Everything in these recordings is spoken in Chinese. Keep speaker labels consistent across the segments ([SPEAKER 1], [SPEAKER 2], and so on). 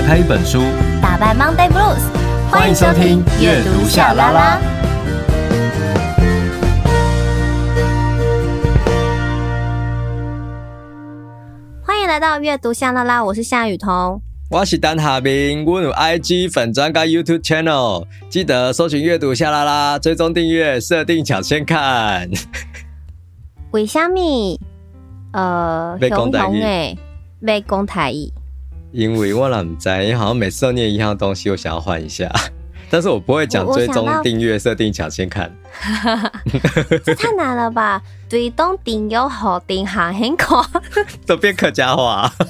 [SPEAKER 1] 打开一本书，
[SPEAKER 2] 打败 Monday Blues。欢迎收听阅读夏拉拉。欢迎来到阅读夏拉拉，我是夏雨桐，
[SPEAKER 1] 我是丹哈明。我有 IG 粉专跟 YouTube Channel，记得搜寻阅读夏拉拉，追踪订阅，设定抢先看。
[SPEAKER 2] 为虾米？呃，熊熊诶，被公台语。
[SPEAKER 1] 因为我俩在，因为好像每次都念一样东西，我想要换一下，但是我不会讲追踪订阅设定抢先看。
[SPEAKER 2] 这太难了吧？追踪订阅好订下很快，
[SPEAKER 1] 都变客家话。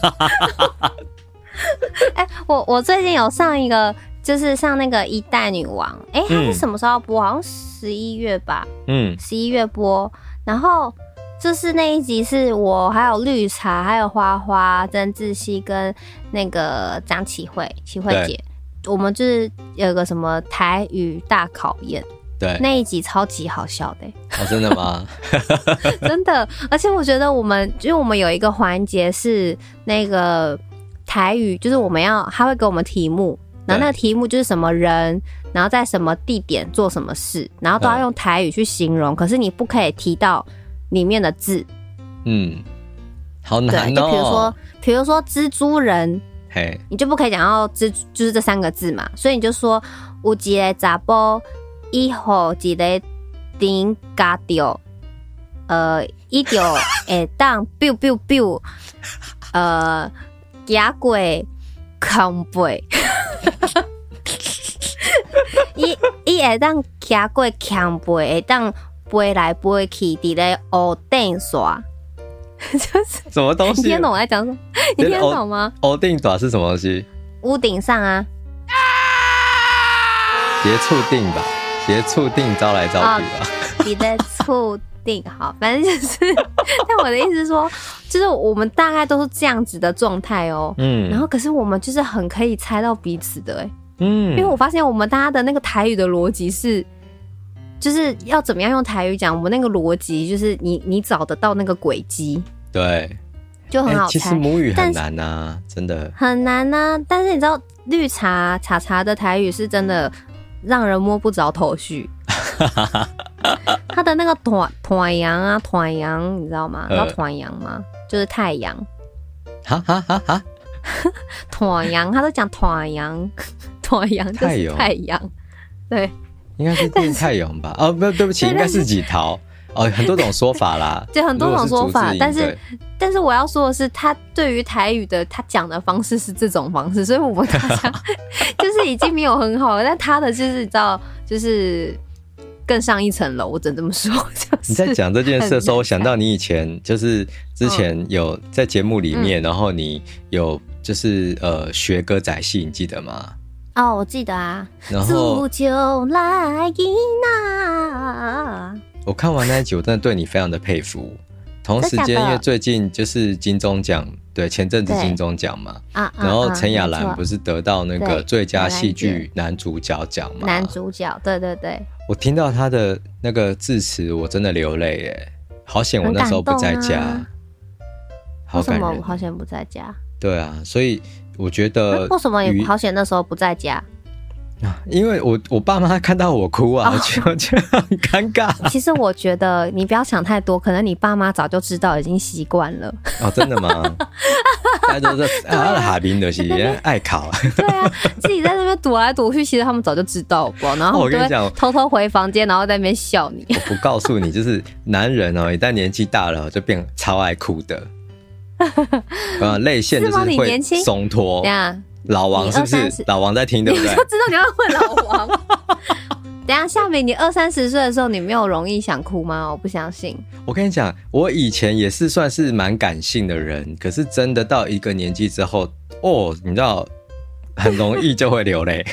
[SPEAKER 2] 哎、欸，我我最近有上一个，就是上那个一代女王，哎、欸，它是什么时候播？好像十一月吧。嗯，十一月播，然后。就是那一集，是我还有绿茶，还有花花、曾志熙跟那个张启慧、启慧姐，我们就是有个什么台语大考验。
[SPEAKER 1] 对，
[SPEAKER 2] 那一集超级好笑的。
[SPEAKER 1] 哦，真的吗？
[SPEAKER 2] 真的，而且我觉得我们，因为我们有一个环节是那个台语，就是我们要他会给我们题目，然后那个题目就是什么人，然后在什么地点做什么事，然后都要用台语去形容，可是你不可以提到。里面的字，
[SPEAKER 1] 嗯，好难哦。
[SPEAKER 2] 就比如说，比如说蜘蛛人，
[SPEAKER 1] 嘿，
[SPEAKER 2] 你就不可以讲到蜘，就是这三个字嘛。所以你就说，有一个查甫，一号一个顶加掉，呃，一条会当 biu biu biu，呃，行过空背，伊伊会当行过空背，会当。飞来飞去，伫咧屋顶耍，就是
[SPEAKER 1] 什么东西？
[SPEAKER 2] 你听懂我在讲什么？你听懂吗？
[SPEAKER 1] 屋顶耍是什么东西？
[SPEAKER 2] 屋顶上啊！
[SPEAKER 1] 别触定吧，别触定招来招去吧。
[SPEAKER 2] 你在触定好，反正就是。但我的意思是说，就是我们大概都是这样子的状态哦。嗯。然后，可是我们就是很可以猜到彼此的，哎。嗯。因为我发现我们大家的那个台语的逻辑是。就是要怎么样用台语讲？我们那个逻辑就是你你找得到那个轨迹，
[SPEAKER 1] 对，
[SPEAKER 2] 就很好
[SPEAKER 1] 其实母语很难啊，真的
[SPEAKER 2] 很难啊。但是你知道绿茶茶茶的台语是真的让人摸不着头绪。他的那个团团阳啊团阳，你知道吗？知道团阳吗？就是太阳。
[SPEAKER 1] 哈哈哈哈。
[SPEAKER 2] 团阳，他 都讲团阳，团阳就是太阳，对。
[SPEAKER 1] 应该是电太阳吧？哦，不，对不起，应该是几桃哦，很多种说法啦，
[SPEAKER 2] 对很多种说法。但是，但是我要说的是，他对于台语的他讲的方式是这种方式，所以我们大家就是已经没有很好了。但他的就是你知道，就是更上一层楼。我只能这么说。就是、
[SPEAKER 1] 你在讲这件事的时候，我想到你以前就是之前有在节目里面，嗯、然后你有就是呃学歌仔戏，你记得吗？
[SPEAKER 2] 哦，我记得啊。
[SPEAKER 1] 然后就来我看完那一集，我真的对你非常的佩服。同时间，因为最近就是金钟奖，对，前阵子金钟奖嘛。啊。然后陈雅兰不是得到那个最佳戏剧男主角奖吗？
[SPEAKER 2] 男主角，对对对。
[SPEAKER 1] 我听到他的那个致辞，我真的流泪耶。好险我那时候不在家。
[SPEAKER 2] 为什么我好险不在家？
[SPEAKER 1] 对啊，所以。我觉得
[SPEAKER 2] 为什么你好险那时候不在家
[SPEAKER 1] 啊？因为我我爸妈看到我哭啊，就 就很尴尬。
[SPEAKER 2] 其实我觉得你不要想太多，可能你爸妈早就知道，已经习惯了。
[SPEAKER 1] 哦，真的吗？大家都是啊，哈宾的是爱考。
[SPEAKER 2] 对啊，自己在那边躲来躲去，其实他们早就知道，不？然后我跟你讲，偷偷回房间，然后在那边笑你。
[SPEAKER 1] 我不告诉你，就是男人哦，一旦年纪大了，就变超爱哭的。呃，泪腺就是会松脱。老王是不是？老王在听，对不对？
[SPEAKER 2] 你就知道你要问老王。等下，夏美，你二三十岁的时候，你没有容易想哭吗？我不相信。
[SPEAKER 1] 我跟你讲，我以前也是算是蛮感性的人，可是真的到一个年纪之后，哦，你知道，很容易就会流泪。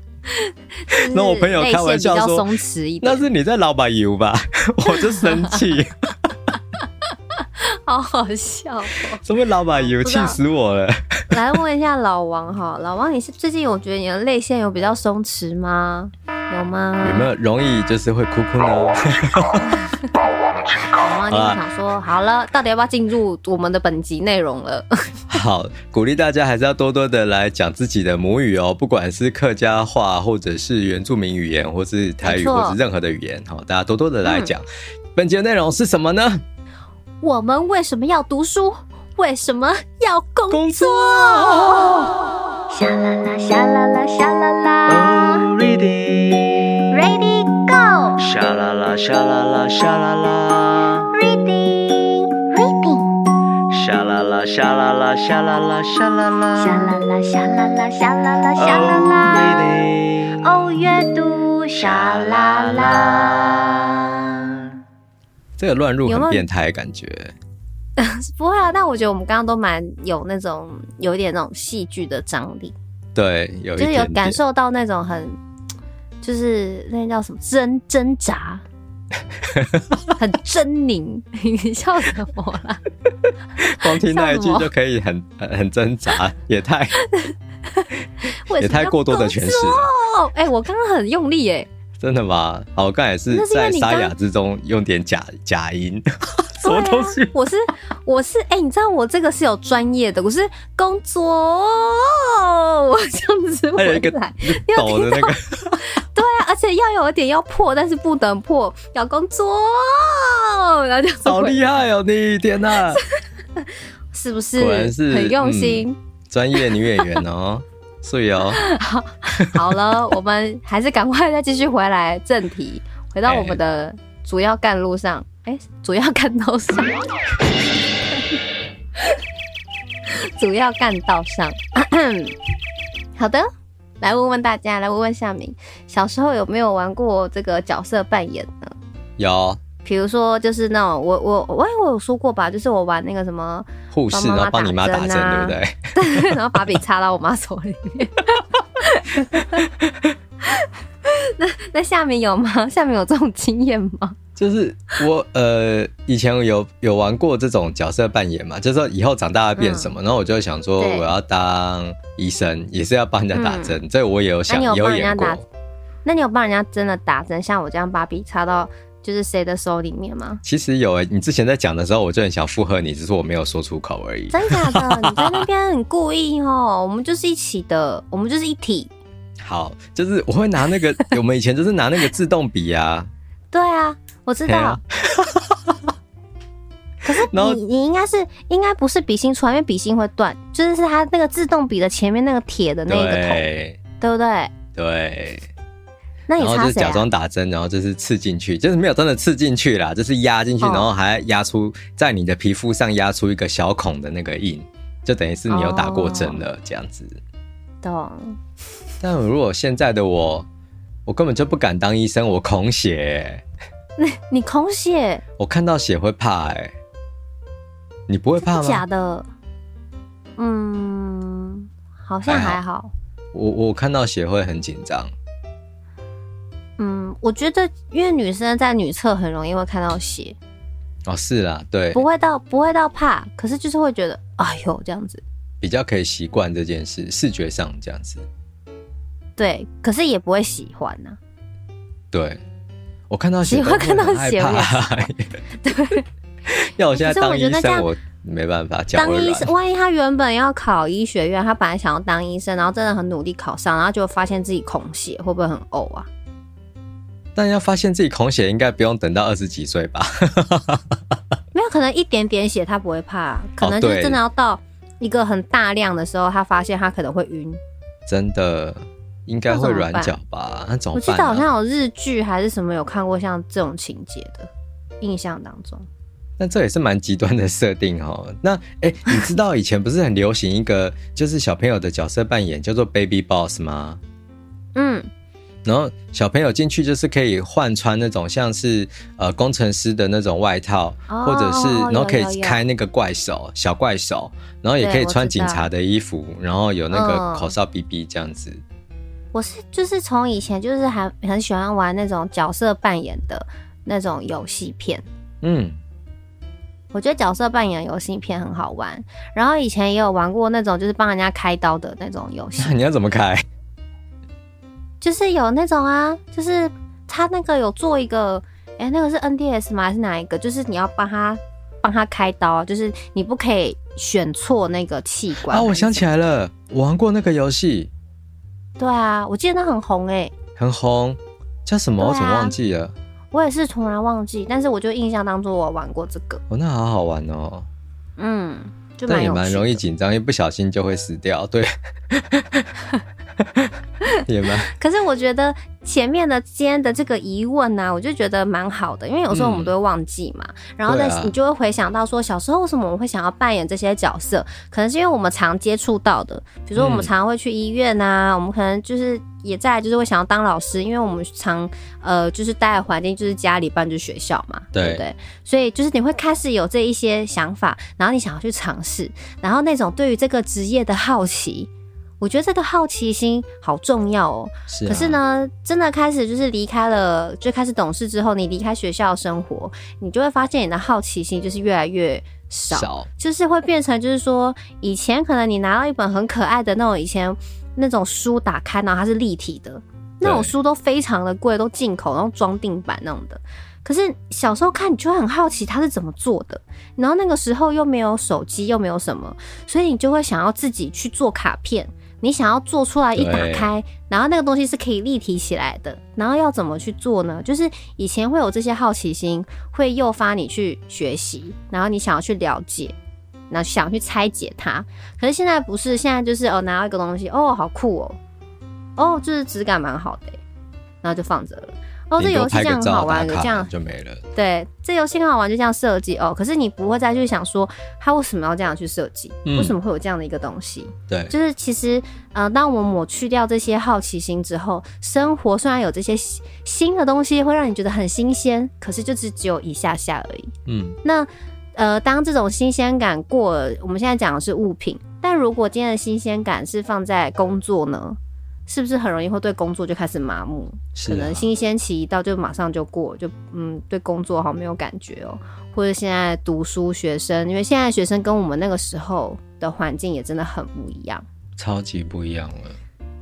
[SPEAKER 1] 那我朋友开玩笑说，那是你在老板油吧？我就生气。
[SPEAKER 2] 好好笑哦！
[SPEAKER 1] 什么老板油气死我了！
[SPEAKER 2] 来问一下老王哈，老王，你是最近我觉得你的泪腺有比较松弛吗？有吗？
[SPEAKER 1] 有没有容易就是会哭哭呢？
[SPEAKER 2] 妈就想说，好了，到底要不要进入我们的本集内容了？
[SPEAKER 1] 好，鼓励大家还是要多多的来讲自己的母语哦，不管是客家话，或者是原住民语言，或是台语，或是任何的语言，好，大家多多的来讲。嗯、本集的内容是什么呢？
[SPEAKER 2] 我们为什么要读书？为什么要工作？沙啦啦，沙啦啦，沙啦啦。Oh, reading, ready, go. 沙啦啦，沙啦啦，沙啦啦。Reading, reading. 沙啦啦，沙啦啦，沙啦啦，沙啦啦。沙啦啦，沙啦啦，沙啦啦，沙啦啦。Oh, reading. Oh, 阅读，沙啦啦。
[SPEAKER 1] 这个乱入很变态感觉。
[SPEAKER 2] 不会啊，但我觉得我们刚刚都蛮有那种有一点那种戏剧的张力，
[SPEAKER 1] 对，有
[SPEAKER 2] 就是有感受到那种很，就是那叫什么挣挣扎，很狰狞。你笑什么啦？
[SPEAKER 1] 光听那一句就可以很很很挣扎，也太也太过多的诠释。
[SPEAKER 2] 哎、欸，我刚刚很用力哎、欸，
[SPEAKER 1] 真的吗？好，我刚才是在沙哑之中用点假假音。什么东西？
[SPEAKER 2] 我是我是哎、欸，你知道我这个是有专业的，我是工作，我这样子回来，还有一个
[SPEAKER 1] 抖的那个，
[SPEAKER 2] 对啊，而且要有一点要破，但是不能破，要工作，然后就
[SPEAKER 1] 好厉害哦！你天哪，
[SPEAKER 2] 是不是？果然是很用心，
[SPEAKER 1] 专、嗯、业女演员哦，所以哦。
[SPEAKER 2] 好，好了，我们还是赶快再继续回来正题，回到我们的主要干路上。哎、欸，主要干道上，主要干道上。好的，来问问大家，来问问夏明，小时候有没有玩过这个角色扮演呢？
[SPEAKER 1] 有，
[SPEAKER 2] 比如说就是那种我我我我有说过吧，就是我玩那个什么
[SPEAKER 1] 护士，然后帮你妈打针，对不对？
[SPEAKER 2] 对，然后把笔插到我妈手里面。那那下面有吗？下面有这种经验吗？
[SPEAKER 1] 就是我呃以前有有玩过这种角色扮演嘛，就是说以后长大要变什么，嗯、然后我就想说我要当医生，也是要帮人家打针，这、嗯、我也有想，有演过。
[SPEAKER 2] 那你有帮人家真的打针，像我这样把笔插到就是谁的手里面吗？
[SPEAKER 1] 其实有诶、欸，你之前在讲的时候，我就很想附和你，只是我没有说出口而已。
[SPEAKER 2] 真假的？你在那边很故意哦，我们就是一起的，我们就是一体。
[SPEAKER 1] 好，就是我会拿那个，我们以前就是拿那个自动笔啊。
[SPEAKER 2] 对啊。我知道，啊、可是你你应该是应该不是笔芯出来，因为笔芯会断，就是是它那个自动笔的前面那个铁的那个头，对，对不对？
[SPEAKER 1] 对。
[SPEAKER 2] 那
[SPEAKER 1] 然后就是假装打针，然后就是刺进去，就是没有真的刺进去啦，就是压进去，然后还压出在你的皮肤上压出一个小孔的那个印，就等于是你有打过针了这样子。
[SPEAKER 2] 懂。
[SPEAKER 1] 但如果现在的我，我根本就不敢当医生，我恐血。
[SPEAKER 2] 你你恐血？
[SPEAKER 1] 我看到血会怕哎、欸，你不会怕吗？
[SPEAKER 2] 假的，嗯，好像还好。好
[SPEAKER 1] 我我看到血会很紧张。
[SPEAKER 2] 嗯，我觉得因为女生在女厕很容易会看到血。
[SPEAKER 1] 哦，是啦，对，
[SPEAKER 2] 不会到不会到怕，可是就是会觉得哎呦这样子，
[SPEAKER 1] 比较可以习惯这件事，视觉上这样子。
[SPEAKER 2] 对，可是也不会喜欢呢、啊。
[SPEAKER 1] 对。我看到血，
[SPEAKER 2] 你会看到血，
[SPEAKER 1] 对。要我现在当医生，我没办法。
[SPEAKER 2] 当医生，万一他原本要考医学院，他本来想要当医生，然后真的很努力考上，然后就发现自己恐血，会不会很呕啊？
[SPEAKER 1] 但要发现自己恐血，应该不用等到二十几岁吧？
[SPEAKER 2] 没有可能一点点血他不会怕，可能就是真的要到一个很大量的时候，他发现他可能会晕。
[SPEAKER 1] 真的。应该会软脚吧？那怎么办？啊？我记
[SPEAKER 2] 得好像有日剧还是什么有看过像这种情节的印象当中。
[SPEAKER 1] 那这也是蛮极端的设定哦。那哎、欸，你知道以前不是很流行一个就是小朋友的角色扮演叫做 Baby Boss 吗？
[SPEAKER 2] 嗯。
[SPEAKER 1] 然后小朋友进去就是可以换穿那种像是呃工程师的那种外套，哦、或者是然后可以开那个怪手小怪手，然后也可以穿警察的衣服，然后有那个口哨哔哔这样子。
[SPEAKER 2] 我是就是从以前就是还很喜欢玩那种角色扮演的那种游戏片，
[SPEAKER 1] 嗯，
[SPEAKER 2] 我觉得角色扮演游戏片很好玩。然后以前也有玩过那种就是帮人家开刀的那种游戏。
[SPEAKER 1] 你要怎么开？
[SPEAKER 2] 就是有那种啊，就是他那个有做一个哎、欸，那个是 NDS 吗？还是哪一个？就是你要帮他帮他开刀，就是你不可以选错那个器官。
[SPEAKER 1] 啊，我想起来了，我玩过那个游戏。
[SPEAKER 2] 对啊，我记得那很红哎、欸，
[SPEAKER 1] 很红，叫什么？啊、我怎么忘记了？
[SPEAKER 2] 我也是突然忘记，但是我就印象当中我玩过这个。
[SPEAKER 1] 哦，那好好玩哦。
[SPEAKER 2] 嗯，就
[SPEAKER 1] 但也蛮容易紧张，一不小心就会死掉。对。也蛮。
[SPEAKER 2] 可是我觉得前面的今天的这个疑问呢、啊，我就觉得蛮好的，因为有时候我们都会忘记嘛，嗯、然后呢，你就会回想到说，小时候为什么我们会想要扮演这些角色？可能是因为我们常接触到的，比如说我们常常会去医院啊，嗯、我们可能就是也在就是会想要当老师，因为我们常呃就是待的环境就是家里，不然就是学校嘛，对，对不对？所以就是你会开始有这一些想法，然后你想要去尝试，然后那种对于这个职业的好奇。我觉得这个好奇心好重要哦。是啊。可是呢，真的开始就是离开了，最开始懂事之后，你离开学校生活，你就会发现你的好奇心就是越来越少，少就是会变成就是说，以前可能你拿到一本很可爱的那种以前那种书，打开然后它是立体的，那种书都非常的贵，都进口然后装订版那种的。可是小时候看你就会很好奇它是怎么做的，然后那个时候又没有手机又没有什么，所以你就会想要自己去做卡片。你想要做出来一打开，然后那个东西是可以立体起来的，然后要怎么去做呢？就是以前会有这些好奇心，会诱发你去学习，然后你想要去了解，然后想去拆解它。可是现在不是，现在就是哦，拿到一个东西，哦，好酷哦，哦，就是质感蛮好的，然后就放着了。哦，这游戏这样很好玩，这样
[SPEAKER 1] 就没了。
[SPEAKER 2] 对，这游戏很好玩，就这样设计哦。可是你不会再去想说，他为什么要这样去设计？嗯、为什么会有这样的一个东西？
[SPEAKER 1] 对，
[SPEAKER 2] 就是其实，呃，当我们抹去掉这些好奇心之后，生活虽然有这些新的东西会让你觉得很新鲜，可是就是只有一下下而已。嗯，那呃，当这种新鲜感过了，我们现在讲的是物品，但如果今天的新鲜感是放在工作呢？是不是很容易会对工作就开始麻木？可能新鲜期一到就马上就过，就嗯，对工作好没有感觉哦。或者现在读书学生，因为现在学生跟我们那个时候的环境也真的很不一样，
[SPEAKER 1] 超级不一样了。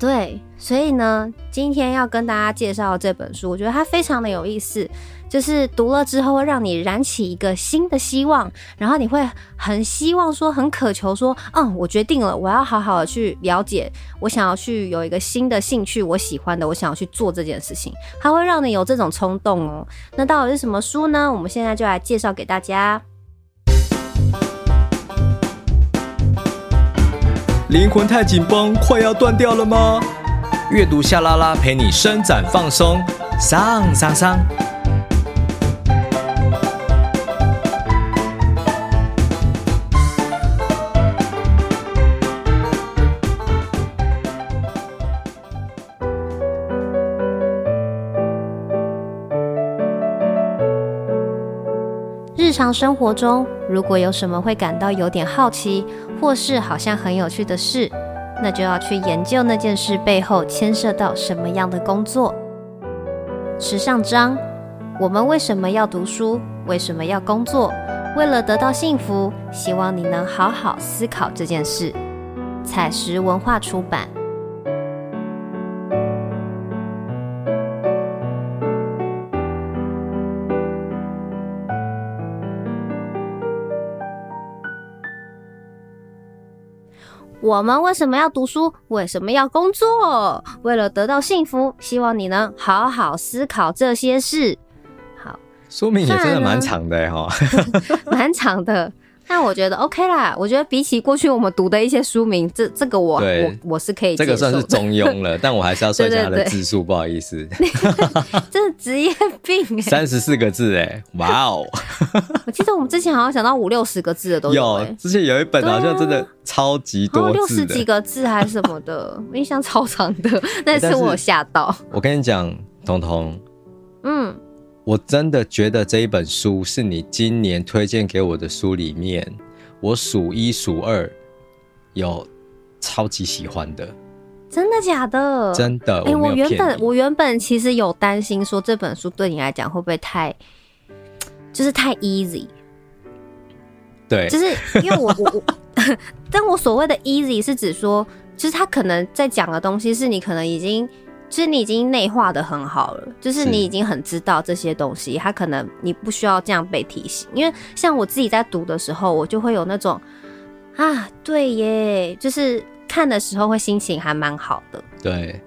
[SPEAKER 2] 对，所以呢，今天要跟大家介绍这本书，我觉得它非常的有意思。就是读了之后会让你燃起一个新的希望，然后你会很希望说，很渴求说，嗯，我决定了，我要好好的去了解，我想要去有一个新的兴趣，我喜欢的，我想要去做这件事情，它会让你有这种冲动哦。那到底是什么书呢？我们现在就来介绍给大家。
[SPEAKER 3] 灵魂太紧绷，快要断掉了吗？阅读夏拉拉陪你伸展放松，上上上。
[SPEAKER 2] 日常生活中，如果有什么会感到有点好奇，或是好像很有趣的事，那就要去研究那件事背后牵涉到什么样的工作。池上章，我们为什么要读书？为什么要工作？为了得到幸福，希望你能好好思考这件事。采石文化出版。我们为什么要读书？为什么要工作？为了得到幸福，希望你能好好思考这些事。好，
[SPEAKER 1] 说明也真的蛮长的哈，
[SPEAKER 2] 蛮长的。但我觉得 OK 啦，我觉得比起过去我们读的一些书名，这这个我我我是可以。
[SPEAKER 1] 这个算是中庸了，但我还是要算一下它的字数，不好意思。
[SPEAKER 2] 这是职业病，
[SPEAKER 1] 三十四个字哎，哇哦！
[SPEAKER 2] 我记得我们之前好像想到五六十个字的都有，
[SPEAKER 1] 有，之前有一本好像真的超级多字，
[SPEAKER 2] 六十几个字还是什么的，印象超长的，那次我吓到。
[SPEAKER 1] 我跟你讲，彤彤，嗯。我真的觉得这一本书是你今年推荐给我的书里面，我数一数二有超级喜欢的。
[SPEAKER 2] 真的假的？
[SPEAKER 1] 真的。哎、
[SPEAKER 2] 欸，我原本我原本其实有担心说这本书对你来讲会不会太，就是太 easy。
[SPEAKER 1] 对，
[SPEAKER 2] 就是因为我我我，但我所谓的 easy 是指说，就是他可能在讲的东西是你可能已经。其实你已经内化的很好了，就是你已经很知道这些东西，它可能你不需要这样被提醒。因为像我自己在读的时候，我就会有那种啊，对耶，就是看的时候会心情还蛮好的。
[SPEAKER 1] 对，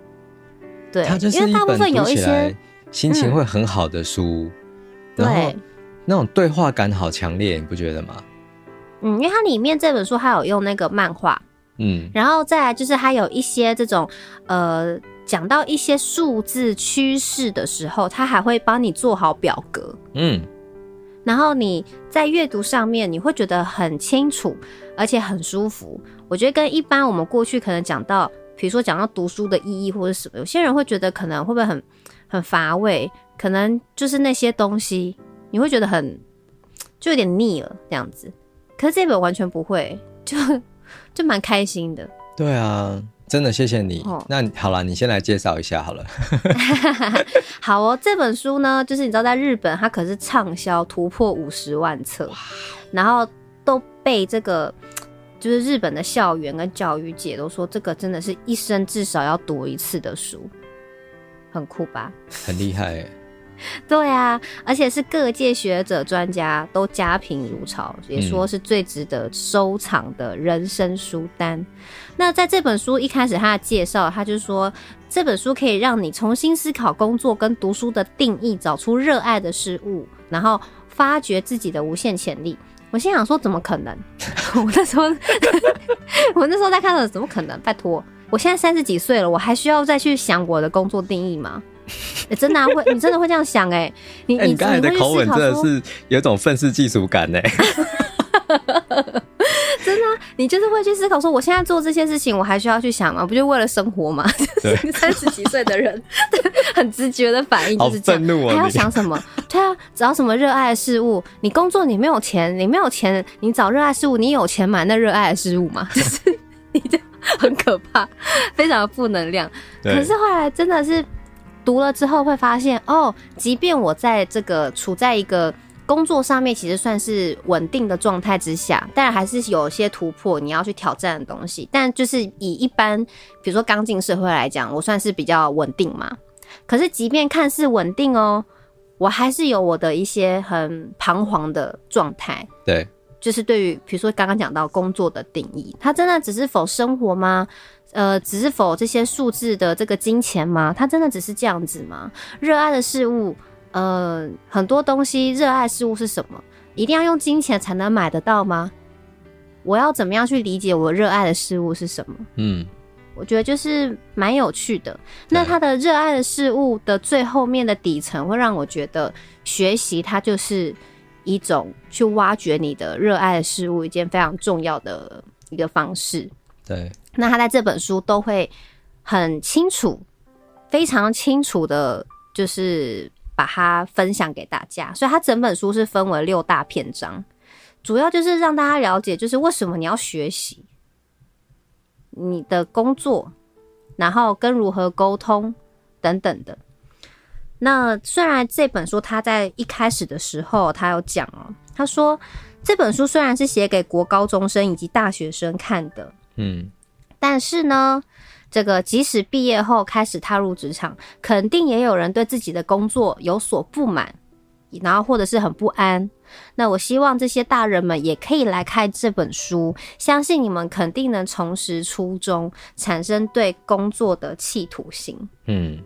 [SPEAKER 2] 对，
[SPEAKER 1] 因为大部分有一些心情会很好的书，嗯、然后那种对话感好强烈，你不觉得吗？
[SPEAKER 2] 嗯，因为它里面这本书还有用那个漫画，嗯，然后再来就是还有一些这种呃。讲到一些数字趋势的时候，他还会帮你做好表格，嗯，然后你在阅读上面你会觉得很清楚，而且很舒服。我觉得跟一般我们过去可能讲到，比如说讲到读书的意义或者什么，有些人会觉得可能会不会很很乏味，可能就是那些东西你会觉得很就有点腻了这样子。可是这本完全不会，就就蛮开心的。
[SPEAKER 1] 对啊。真的谢谢你。哦、那好了，你先来介绍一下好了。
[SPEAKER 2] 好哦，这本书呢，就是你知道，在日本它可是畅销突破五十万册，然后都被这个就是日本的校园跟教育界都说，这个真的是一生至少要读一次的书，很酷吧？
[SPEAKER 1] 很厉害。
[SPEAKER 2] 对啊，而且是各界学者专家都家评如潮，也说是最值得收藏的人生书单。那在这本书一开始，他的介绍，他就说这本书可以让你重新思考工作跟读书的定义，找出热爱的事物，然后发掘自己的无限潜力。我心想说，怎么可能？我那时候，我那时候在看的，怎么可能？拜托，我现在三十几岁了，我还需要再去想我的工作定义吗？欸、真的、啊、会，你真的会这样想哎、欸？你、欸、
[SPEAKER 1] 你刚才的口吻真的是有种愤世嫉俗感哎、欸！
[SPEAKER 2] 真的、啊，你就是会去思考说，我现在做这些事情，我还需要去想吗？不就为了生活吗？三十几岁的人，很直觉的反应就是这样。
[SPEAKER 1] 怒
[SPEAKER 2] 还要想什么？对啊，找什么热爱的事物？你工作你没有钱，你没有钱，你找热爱事物，你有钱买那热爱的事物吗？就是你就很可怕，非常的负能量。可是后来真的是。读了之后会发现，哦，即便我在这个处在一个工作上面，其实算是稳定的状态之下，但还是有些突破你要去挑战的东西。但就是以一般，比如说刚进社会来讲，我算是比较稳定嘛。可是即便看似稳定哦，我还是有我的一些很彷徨的状态。
[SPEAKER 1] 对，
[SPEAKER 2] 就是对于比如说刚刚讲到工作的定义，它真的只是否生活吗？呃，只是否这些数字的这个金钱吗？它真的只是这样子吗？热爱的事物，呃，很多东西，热爱事物是什么？一定要用金钱才能买得到吗？我要怎么样去理解我热爱的事物是什么？嗯，我觉得就是蛮有趣的。那他的热爱的事物的最后面的底层，会让我觉得学习它就是一种去挖掘你的热爱的事物，一件非常重要的一个方式。
[SPEAKER 1] 对。
[SPEAKER 2] 那他在这本书都会很清楚，非常清楚的，就是把它分享给大家。所以，他整本书是分为六大篇章，主要就是让大家了解，就是为什么你要学习你的工作，然后跟如何沟通等等的。那虽然这本书他在一开始的时候，他有讲哦，他说这本书虽然是写给国高中生以及大学生看的，嗯。但是呢，这个即使毕业后开始踏入职场，肯定也有人对自己的工作有所不满，然后或者是很不安。那我希望这些大人们也可以来看这本书，相信你们肯定能重拾初衷，产生对工作的企图心。嗯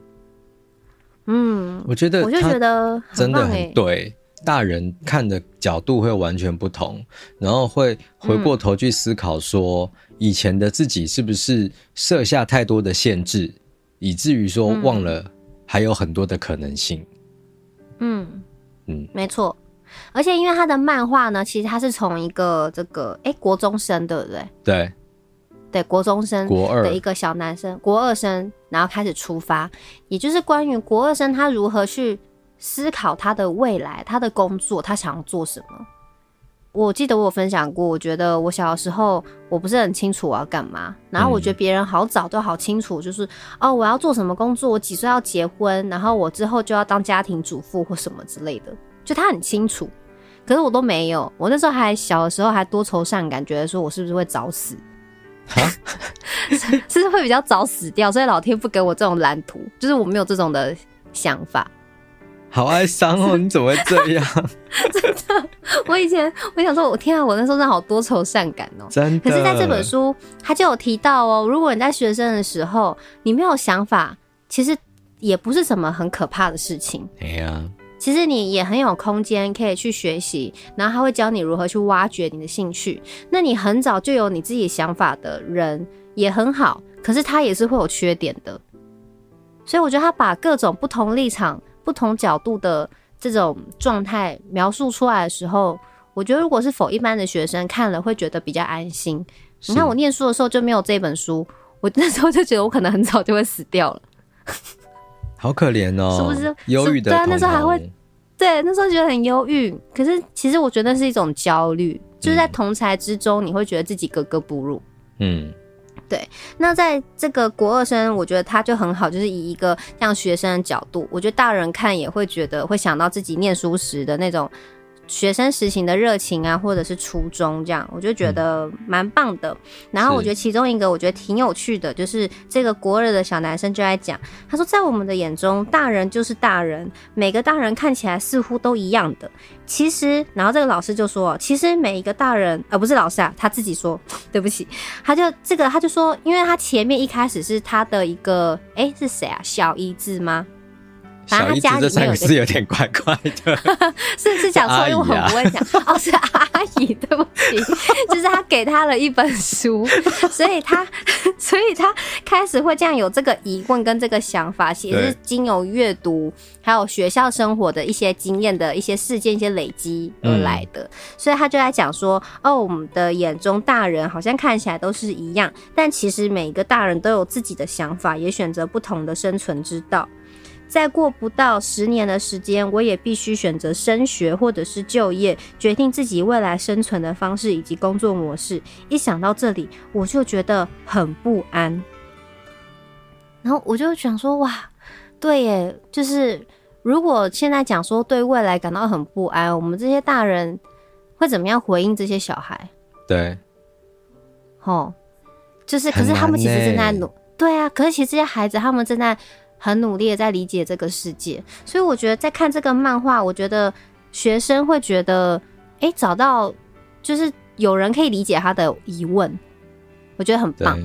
[SPEAKER 1] 嗯，我觉得
[SPEAKER 2] 我就觉得
[SPEAKER 1] 真的很对。大人看的角度会完全不同，然后会回过头去思考说，以前的自己是不是设下太多的限制，以至于说忘了还有很多的可能性。
[SPEAKER 2] 嗯嗯，没错。而且因为他的漫画呢，其实他是从一个这个哎、欸、国中生对不对？
[SPEAKER 1] 对
[SPEAKER 2] 对，国中生国二的一个小男生，国二生，然后开始出发，也就是关于国二生他如何去。思考他的未来，他的工作，他想要做什么？我记得我有分享过，我觉得我小时候我不是很清楚我要干嘛，然后我觉得别人好早都好清楚，就是、嗯、哦我要做什么工作，我几岁要结婚，然后我之后就要当家庭主妇或什么之类的，就他很清楚，可是我都没有。我那时候还小的时候还多愁善感，觉得说我是不是会早死？是是会比较早死掉，所以老天不给我这种蓝图，就是我没有这种的想法。
[SPEAKER 1] 好哀伤哦！你怎么会这样？
[SPEAKER 2] 真的，我以前我想说，我天啊，我那时候真的好多愁善感哦。
[SPEAKER 1] 真的。
[SPEAKER 2] 可是在这本书，他就有提到哦，如果你在学生的时候，你没有想法，其实也不是什么很可怕的事情。
[SPEAKER 1] 哎呀，
[SPEAKER 2] 其实你也很有空间可以去学习，然后他会教你如何去挖掘你的兴趣。那你很早就有你自己想法的人也很好，可是他也是会有缺点的。所以我觉得他把各种不同立场。不同角度的这种状态描述出来的时候，我觉得如果是否一般的学生看了会觉得比较安心。你看我念书的时候就没有这本书，我 那时候就觉得我可能很早就会死掉了，
[SPEAKER 1] 好可怜哦，
[SPEAKER 2] 是不是？
[SPEAKER 1] 忧郁的，
[SPEAKER 2] 对啊，那时候还会，对，那时候觉得很忧郁。可是其实我觉得那是一种焦虑，就是在同才之中，你会觉得自己格格不入。嗯。对，那在这个国二生，我觉得他就很好，就是以一个像学生的角度，我觉得大人看也会觉得会想到自己念书时的那种。学生时行的热情啊，或者是初衷这样，我就觉得蛮棒的。然后我觉得其中一个我觉得挺有趣的，就是这个国二的小男生就在讲，他说在我们的眼中，大人就是大人，每个大人看起来似乎都一样的。其实，然后这个老师就说，其实每一个大人，呃，不是老师啊，他自己说，对不起，他就这个他就说，因为他前面一开始是他的一个，哎，是谁啊？小姨子吗？
[SPEAKER 1] 小姨子这三个字有点怪怪的，
[SPEAKER 2] 是是讲错，因为我很不会讲哦，是阿姨，对不起，就是他给他了一本书，所以他所以他开始会这样有这个疑问跟这个想法，其实是经由阅读还有学校生活的一些经验的一些事件一些累积而来的，所以他就在讲说，哦，我们的眼中大人好像看起来都是一样，但其实每一个大人都有自己的想法，也选择不同的生存之道。再过不到十年的时间，我也必须选择升学或者是就业，决定自己未来生存的方式以及工作模式。一想到这里，我就觉得很不安。然后我就想说，哇，对耶，就是如果现在讲说对未来感到很不安，我们这些大人会怎么样回应这些小孩？
[SPEAKER 1] 对，
[SPEAKER 2] 哦，就是，可是他们其实正在努，对啊，可是其实这些孩子他们正在。很努力的在理解这个世界，所以我觉得在看这个漫画，我觉得学生会觉得，哎、欸，找到就是有人可以理解他的疑问，我觉得很棒。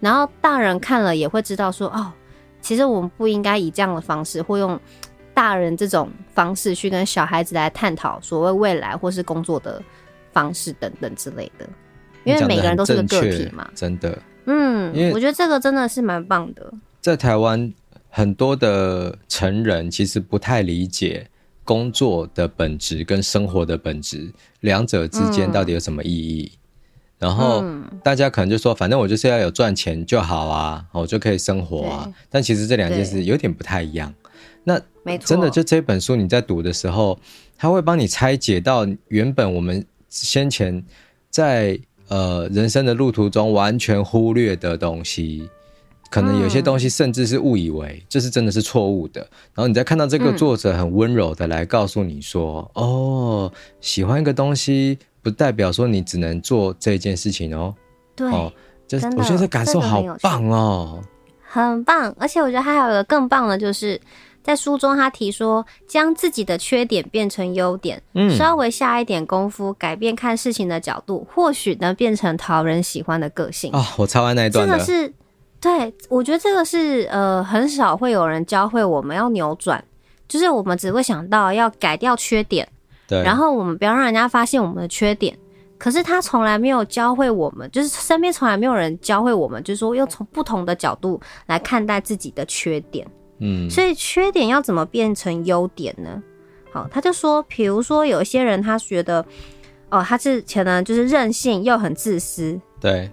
[SPEAKER 2] 然后大人看了也会知道说，哦，其实我们不应该以这样的方式，或用大人这种方式去跟小孩子来探讨所谓未来或是工作的方式等等之类的，因为每个人都是个个体嘛，
[SPEAKER 1] 真的。
[SPEAKER 2] 嗯，因为我觉得这个真的是蛮棒的，
[SPEAKER 1] 在台湾。很多的成人其实不太理解工作的本质跟生活的本质，两者之间到底有什么意义？嗯、然后大家可能就说，反正我就是要有赚钱就好啊，我就可以生活啊。但其实这两件事有点不太一样。那真的就这本书你在读的时候，他会帮你拆解到原本我们先前在呃人生的路途中完全忽略的东西。可能有些东西甚至是误以为这是真的是错误的，然后你再看到这个作者很温柔的来告诉你说：“嗯、哦，喜欢一个东西不代表说你只能做这件事情哦。”
[SPEAKER 2] 对，
[SPEAKER 1] 哦，就是我觉得这感受好棒哦，
[SPEAKER 2] 很棒。而且我觉得他还有一个更棒的，就是在书中他提说，将自己的缺点变成优点，嗯，稍微下一点功夫，改变看事情的角度，或许能变成讨人喜欢的个性。
[SPEAKER 1] 哦，我超爱那一段的，
[SPEAKER 2] 真的是。对，我觉得这个是呃，很少会有人教会我们要扭转，就是我们只会想到要改掉缺点，
[SPEAKER 1] 对，
[SPEAKER 2] 然后我们不要让人家发现我们的缺点。可是他从来没有教会我们，就是身边从来没有人教会我们，就是说要从不同的角度来看待自己的缺点。嗯，所以缺点要怎么变成优点呢？好，他就说，比如说有一些人他觉得，哦，他是前呢就是任性又很自私，
[SPEAKER 1] 对。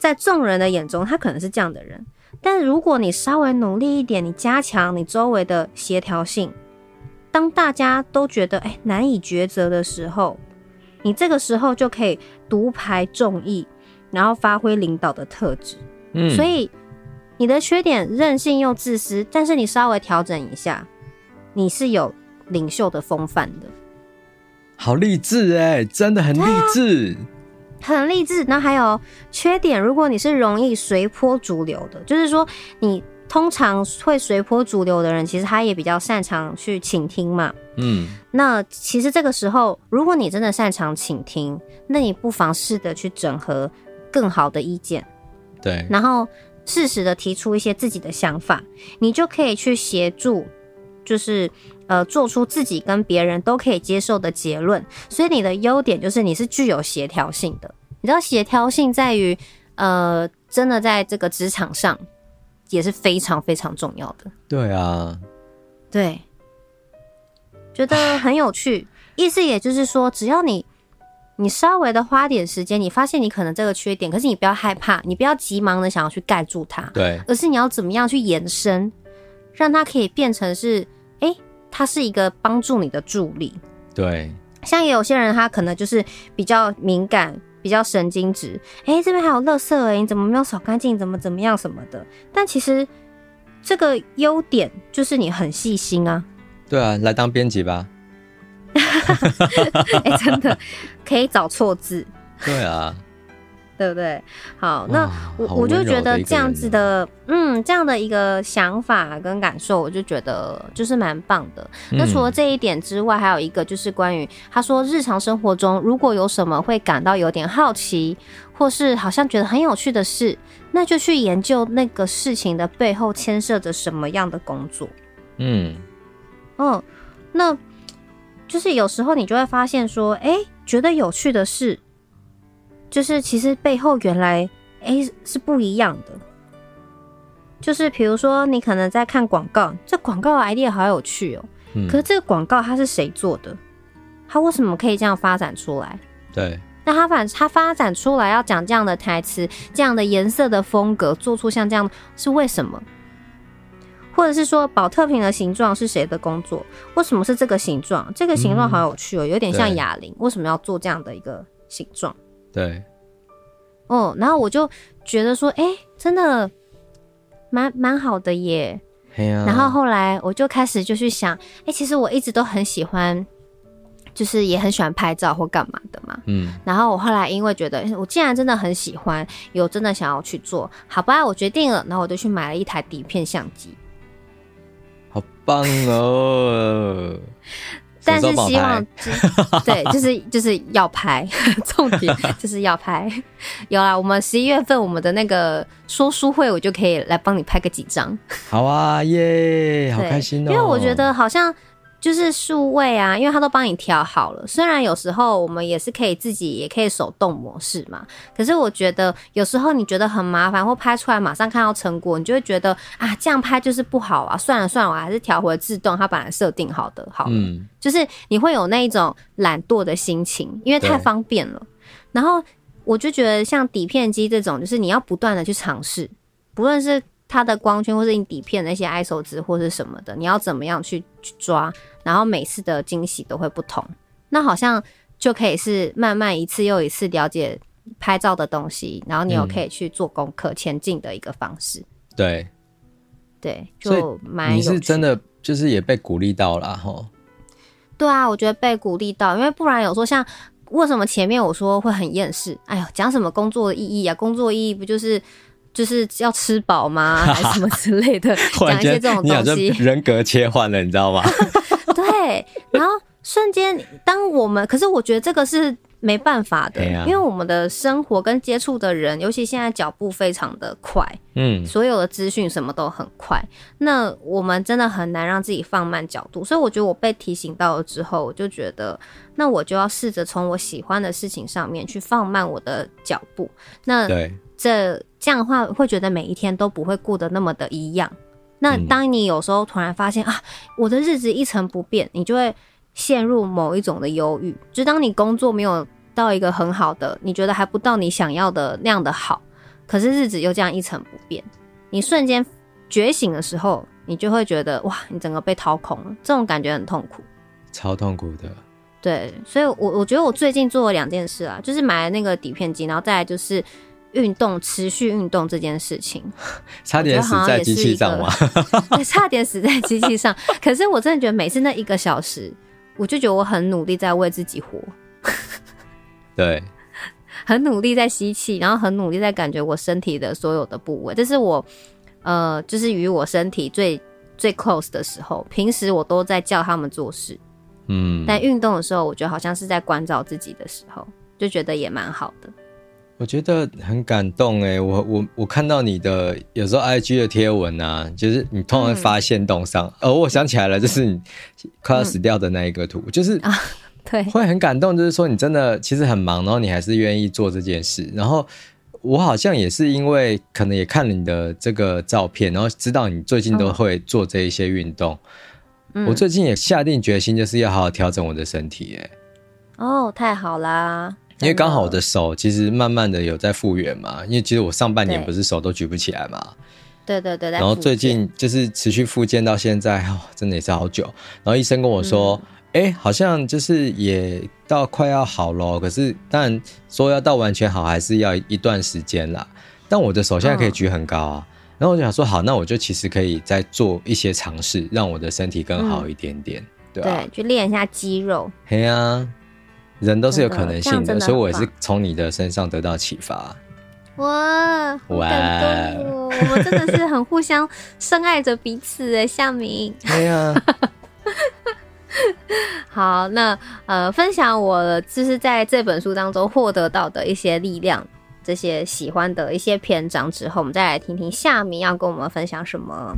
[SPEAKER 2] 在众人的眼中，他可能是这样的人，但如果你稍微努力一点，你加强你周围的协调性，当大家都觉得哎难以抉择的时候，你这个时候就可以独排众议，然后发挥领导的特质。嗯，所以你的缺点任性又自私，但是你稍微调整一下，你是有领袖的风范的。
[SPEAKER 1] 好励志哎，真的很励志。
[SPEAKER 2] 很励志。那还有缺点，如果你是容易随波逐流的，就是说你通常会随波逐流的人，其实他也比较擅长去倾听嘛。嗯，那其实这个时候，如果你真的擅长倾听，那你不妨试着去整合更好的意见，
[SPEAKER 1] 对，
[SPEAKER 2] 然后适时的提出一些自己的想法，你就可以去协助，就是呃，做出自己跟别人都可以接受的结论。所以你的优点就是你是具有协调性的。你知道协调性在于，呃，真的在这个职场上也是非常非常重要的。
[SPEAKER 1] 对啊，
[SPEAKER 2] 对。觉得很有趣，意思也就是说，只要你你稍微的花点时间，你发现你可能这个缺点，可是你不要害怕，你不要急忙的想要去盖住它，
[SPEAKER 1] 对，
[SPEAKER 2] 而是你要怎么样去延伸，让它可以变成是，它是一个帮助你的助力，
[SPEAKER 1] 对。
[SPEAKER 2] 像也有些人他可能就是比较敏感，比较神经质，哎、欸，这边还有垃圾哎，你怎么没有扫干净？怎么怎么样什么的？但其实这个优点就是你很细心啊。
[SPEAKER 1] 对啊，来当编辑吧。
[SPEAKER 2] 哎、欸，真的可以找错字。
[SPEAKER 1] 对啊，
[SPEAKER 2] 对不对？好，那我我就觉得这样子的，嗯，这样的一个想法跟感受，我就觉得就是蛮棒的。那除了这一点之外，还有一个就是关于他说，日常生活中如果有什么会感到有点好奇，或是好像觉得很有趣的事，那就去研究那个事情的背后牵涉着什么样的工作。嗯。嗯，那就是有时候你就会发现说，哎、欸，觉得有趣的事，就是其实背后原来诶、欸、是不一样的。就是比如说，你可能在看广告，这广告的 idea 好有趣哦、喔。嗯。可是这个广告它是谁做的？它为什么可以这样发展出来？
[SPEAKER 1] 对。
[SPEAKER 2] 那它反它发展出来要讲这样的台词，这样的颜色的风格，做出像这样是为什么？或者是说，保特瓶的形状是谁的工作？为什么是这个形状？这个形状好有趣哦，有点像哑铃。为什么要做这样的一个形状？
[SPEAKER 1] 对。
[SPEAKER 2] 哦，然后我就觉得说，哎，真的蛮蛮好的耶。然后后来我就开始就去想，哎，其实我一直都很喜欢，就是也很喜欢拍照或干嘛的嘛。嗯。然后我后来因为觉得，我既然真的很喜欢，有真的想要去做，好吧，我决定了，然后我就去买了一台底片相机。
[SPEAKER 1] 好棒哦！
[SPEAKER 2] 但是希望对，就是就是要拍，重点就是要拍。有啦，我们十一月份我们的那个说书会，我就可以来帮你拍个几张。
[SPEAKER 1] 好啊，耶，好开心哦！
[SPEAKER 2] 因为我觉得好像。就是数位啊，因为它都帮你调好了。虽然有时候我们也是可以自己，也可以手动模式嘛。可是我觉得有时候你觉得很麻烦，或拍出来马上看到成果，你就会觉得啊，这样拍就是不好啊。算了算了，我还是调回自动，它本来设定好的好了。嗯，就是你会有那一种懒惰的心情，因为太方便了。然后我就觉得像底片机这种，就是你要不断的去尝试，不论是它的光圈，或是你底片那些 ISO 值或是什么的，你要怎么样去去抓。然后每次的惊喜都会不同，那好像就可以是慢慢一次又一次了解拍照的东西，然后你又可以去做功课前进的一个方式。
[SPEAKER 1] 对，
[SPEAKER 2] 对，就蛮。
[SPEAKER 1] 你是真的就是也被鼓励到了哈？
[SPEAKER 2] 对啊，我觉得被鼓励到，因为不然有时候像为什么前面我说会很厌世？哎呦，讲什么工作的意义啊？工作意义不就是就是要吃饱吗？还是什么之类的？讲一些这种东西，
[SPEAKER 1] 人格切换了，你知道吗？
[SPEAKER 2] 对，然后瞬间，当我们可是我觉得这个是没办法的，因为我们的生活跟接触的人，尤其现在脚步非常的快，嗯，所有的资讯什么都很快，那我们真的很难让自己放慢角度。所以我觉得我被提醒到了之后，我就觉得，那我就要试着从我喜欢的事情上面去放慢我的脚步。那这这样的话，会觉得每一天都不会过得那么的一样。那当你有时候突然发现、嗯、啊，我的日子一成不变，你就会陷入某一种的忧郁。就当你工作没有到一个很好的，你觉得还不到你想要的那样的好，可是日子又这样一成不变，你瞬间觉醒的时候，你就会觉得哇，你整个被掏空了，这种感觉很痛苦，
[SPEAKER 1] 超痛苦的。
[SPEAKER 2] 对，所以我我觉得我最近做了两件事啊，就是买了那个底片机，然后再来就是。运动，持续运动这件事情，
[SPEAKER 1] 差点死在机器上吗？
[SPEAKER 2] 差点死在机器上。可是我真的觉得每次那一个小时，我就觉得我很努力在为自己活。
[SPEAKER 1] 对，
[SPEAKER 2] 很努力在吸气，然后很努力在感觉我身体的所有的部位。这是我呃，就是与我身体最最 close 的时候。平时我都在叫他们做事，嗯，但运动的时候，我觉得好像是在关照自己的时候，就觉得也蛮好的。
[SPEAKER 1] 我觉得很感动哎，我我我看到你的有时候 IG 的贴文啊，就是你通常会发现动上，哦、嗯，我想起来了，就是你快要死掉的那一个图，嗯、就是啊，对，会很感动，就是说你真的其实很忙，然后你还是愿意做这件事。然后我好像也是因为可能也看了你的这个照片，然后知道你最近都会做这一些运动，嗯、我最近也下定决心就是要好好调整我的身体哎。
[SPEAKER 2] 哦，太好啦！
[SPEAKER 1] 因为刚好我的手其实慢慢的有在复原嘛，因为其实我上半年不是手都举不起来嘛，
[SPEAKER 2] 对对对，
[SPEAKER 1] 然后最近就是持续复健到现在，哦，真的也是好久。然后医生跟我说，哎、嗯，好像就是也到快要好了，可是但说要到完全好还是要一段时间啦。但我的手现在可以举很高啊，嗯、然后我就想说，好，那我就其实可以再做一些尝试，让我的身体更好一点点，嗯、对吧、啊？
[SPEAKER 2] 对，去练一下肌肉。
[SPEAKER 1] 嘿啊。人都是有可能性的，的所以我也是从你的身上得到启发。
[SPEAKER 2] 哇，哇，我们真的是很互相深爱着彼此哎，夏明。
[SPEAKER 1] 对呀。
[SPEAKER 2] 好，那呃，分享我就是在这本书当中获得到的一些力量，这些喜欢的一些篇章之后，我们再来听听夏明要跟我们分享什么。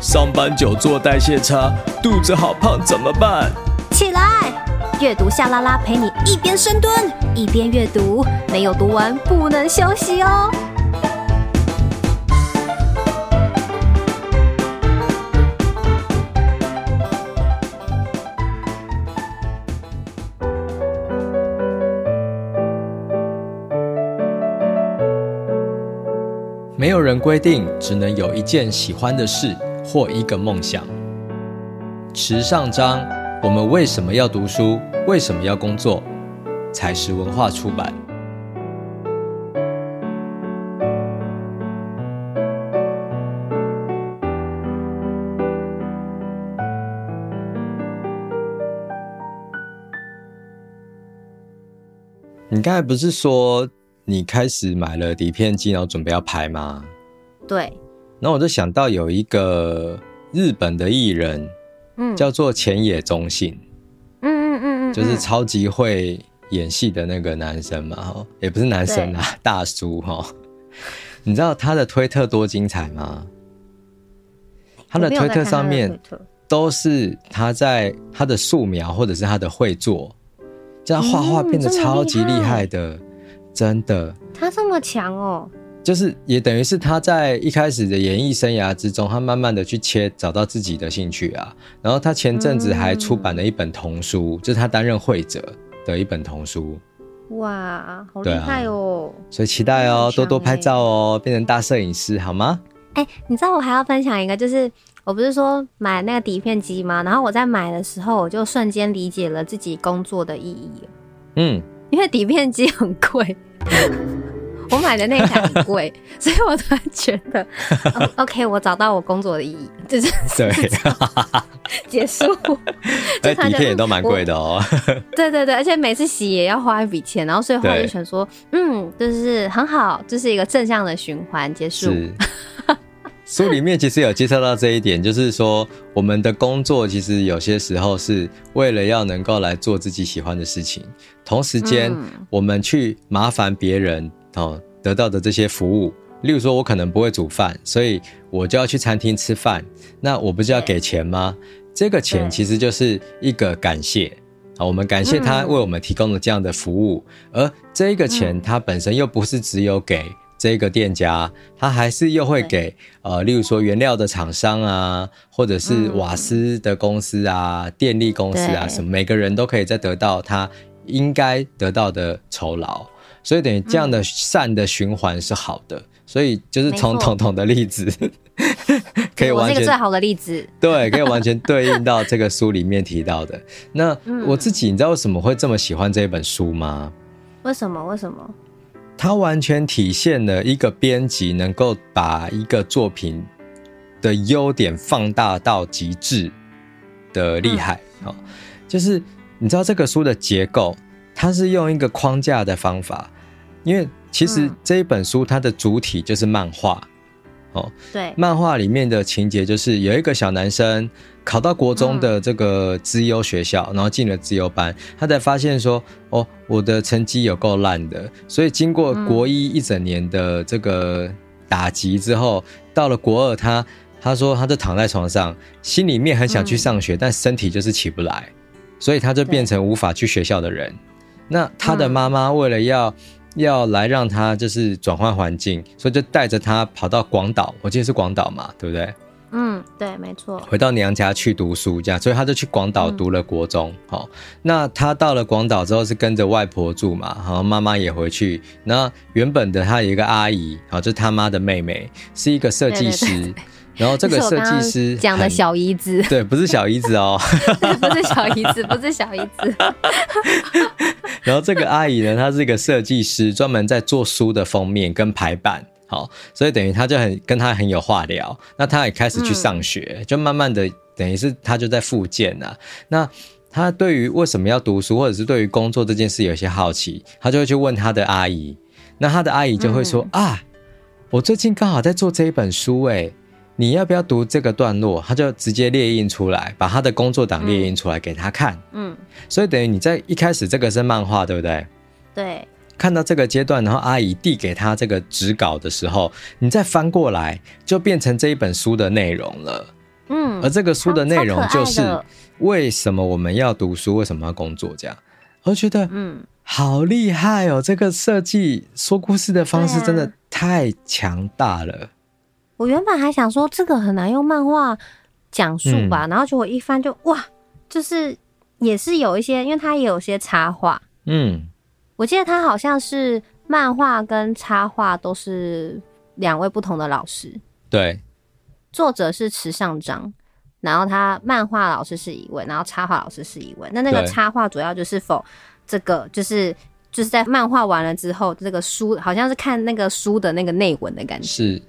[SPEAKER 3] 上班久坐代谢差，肚子好胖怎么办？
[SPEAKER 2] 起来，阅读夏拉拉陪你一边深蹲一边阅读，没有读完不能休息哦。
[SPEAKER 3] 没有人规定只能有一件喜欢的事。或一个梦想。池上彰，我们为什么要读书？为什么要工作？才是文化出版。
[SPEAKER 1] 你刚才不是说你开始买了底片机，然后准备要拍吗？
[SPEAKER 2] 对。
[SPEAKER 1] 然后我就想到有一个日本的艺人，嗯，叫做浅野忠信，嗯嗯嗯嗯，就是超级会演戏的那个男生嘛，哈，也不是男生啦，大叔哈。你知道他的推特多精彩吗？他的推特上面都是他在他的素描或者是他的绘作，这样画画变得超级厉害的，嗯、真的。
[SPEAKER 2] 他这么强哦。
[SPEAKER 1] 就是也等于是他在一开始的演艺生涯之中，他慢慢的去切，找到自己的兴趣啊。然后他前阵子还出版了一本童书，嗯、就是他担任会者的一本童书。
[SPEAKER 2] 哇，好厉害哦！
[SPEAKER 1] 啊、所以期待哦，多多拍照哦，变成大摄影师好吗？
[SPEAKER 2] 哎、欸，你知道我还要分享一个，就是我不是说买那个底片机吗？然后我在买的时候，我就瞬间理解了自己工作的意义。嗯，因为底片机很贵。我买的那台很贵，所以我突然觉得、哦、，OK，我找到我工作的意义，就是对，结束。
[SPEAKER 1] 哎底片也都蛮贵的哦。
[SPEAKER 2] 对对对，而且每次洗也要花一笔钱，然后所以后来就想说，嗯，就是很好，这、就是一个正向的循环结束。
[SPEAKER 1] 书里面其实有介绍到这一点，就是说我们的工作其实有些时候是为了要能够来做自己喜欢的事情，同时间我们去麻烦别人。哦，得到的这些服务，例如说，我可能不会煮饭，所以我就要去餐厅吃饭，那我不是要给钱吗？对这个钱其实就是一个感谢。好，我们感谢他为我们提供了这样的服务，嗯、而这个钱它本身又不是只有给这个店家，它还是又会给呃，例如说原料的厂商啊，或者是瓦斯的公司啊、嗯、电力公司啊什么，每个人都可以再得到他应该得到的酬劳。所以等于这样的善的循环是好的，嗯、所以就是从彤彤的例子，可以完全
[SPEAKER 2] 最好的例子，
[SPEAKER 1] 对，可以完全对应到这个书里面提到的。那我自己，你知道为什么会这么喜欢这本书吗？
[SPEAKER 2] 为什么？为什么？
[SPEAKER 1] 它完全体现了一个编辑能够把一个作品的优点放大到极致的厉害。好、嗯，就是你知道这个书的结构，它是用一个框架的方法，因为其实这一本书它的主体就是漫画。哦，
[SPEAKER 2] 对，
[SPEAKER 1] 漫画里面的情节就是有一个小男生考到国中的这个资优学校，嗯、然后进了资优班，他才发现说，哦，我的成绩有够烂的，所以经过国一一整年的这个打击之后，嗯、到了国二他，他他说他就躺在床上，心里面很想去上学，嗯、但身体就是起不来，所以他就变成无法去学校的人。那他的妈妈为了要。要来让他就是转换环境，所以就带着他跑到广岛，我记得是广岛嘛，对不对？
[SPEAKER 2] 嗯，对，没错。
[SPEAKER 1] 回到娘家去读书，这样，所以他就去广岛读了国中。好、嗯，那他到了广岛之后是跟着外婆住嘛，然后妈妈也回去。那原本的他有一个阿姨，好，就是他妈的妹妹，是一个设计师。对对对对然后这个设计师
[SPEAKER 2] 讲的小姨子，
[SPEAKER 1] 对，不是小姨子哦，
[SPEAKER 2] 不是小姨子，不是小姨子。
[SPEAKER 1] 然后这个阿姨呢，她是一个设计师，专门在做书的封面跟排版，好，所以等于她就很跟她很有话聊。那她也开始去上学，嗯、就慢慢的等于是她就在复健呐。那她对于为什么要读书，或者是对于工作这件事有些好奇，她就会去问她的阿姨。那她的阿姨就会说、嗯、啊，我最近刚好在做这一本书，哎。你要不要读这个段落？他就直接列印出来，把他的工作档列印出来给他看。嗯，所以等于你在一开始这个是漫画，对不对？
[SPEAKER 2] 对。
[SPEAKER 1] 看到这个阶段，然后阿姨递给他这个纸稿的时候，你再翻过来，就变成这一本书的内容了。嗯，而这个书的内容就是为什么我们要读书，为什么要工作这样。我觉得，嗯，好厉害哦！这个设计说故事的方式真的太强大了。
[SPEAKER 2] 我原本还想说这个很难用漫画讲述吧，嗯、然后结果一翻就哇，就是也是有一些，因为它也有些插画。嗯，我记得他好像是漫画跟插画都是两位不同的老师。
[SPEAKER 1] 对，
[SPEAKER 2] 作者是池上彰，然后他漫画老师是一位，然后插画老师是一位。那那个插画主要就是否这个就是就是在漫画完了之后，这个书好像是看那个书的那个内文的感觉
[SPEAKER 1] 是。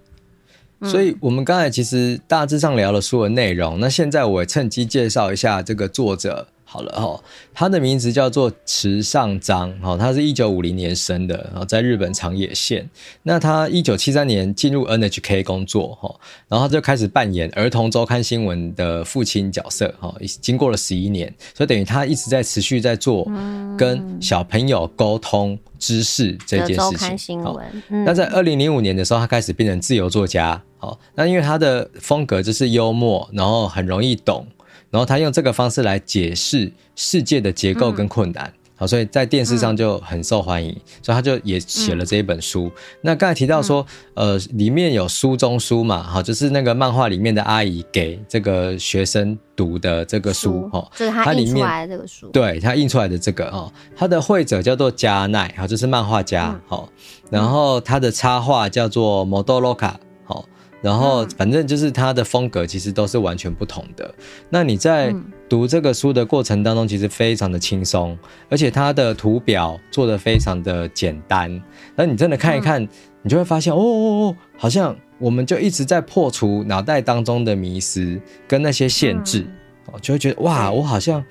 [SPEAKER 1] 所以，我们刚才其实大致上聊了书的内容。那现在我趁机介绍一下这个作者。好了哈，他的名字叫做池上彰，哈，他是一九五零年生的，然后在日本长野县。那他一九七三年进入 NHK 工作，哈，然后他就开始扮演儿童周刊新闻的父亲角色，哈，经过了十一年，所以等于他一直在持续在做跟小朋友沟通知识这件事情。好，那在二零零五年的时候，他开始变成自由作家，好，那因为他的风格就是幽默，然后很容易懂。然后他用这个方式来解释世界的结构跟困难，好、嗯，所以在电视上就很受欢迎，嗯、所以他就也写了这一本书。嗯、那刚才提到说，嗯、呃，里面有书中书嘛，好，就是那个漫画里面的阿姨给这个学生读的这个书，哈，
[SPEAKER 2] 就是他印出来的这个书，
[SPEAKER 1] 对，他印出来的这个哦，他的绘者叫做加奈，好，就是漫画家，好、嗯，然后他的插画叫做摩多洛卡。然后，反正就是它的风格其实都是完全不同的。那你在读这个书的过程当中，其实非常的轻松，而且它的图表做的非常的简单。那你真的看一看，你就会发现，哦哦哦，好像我们就一直在破除脑袋当中的迷失跟那些限制，哦，就会觉得哇，我好像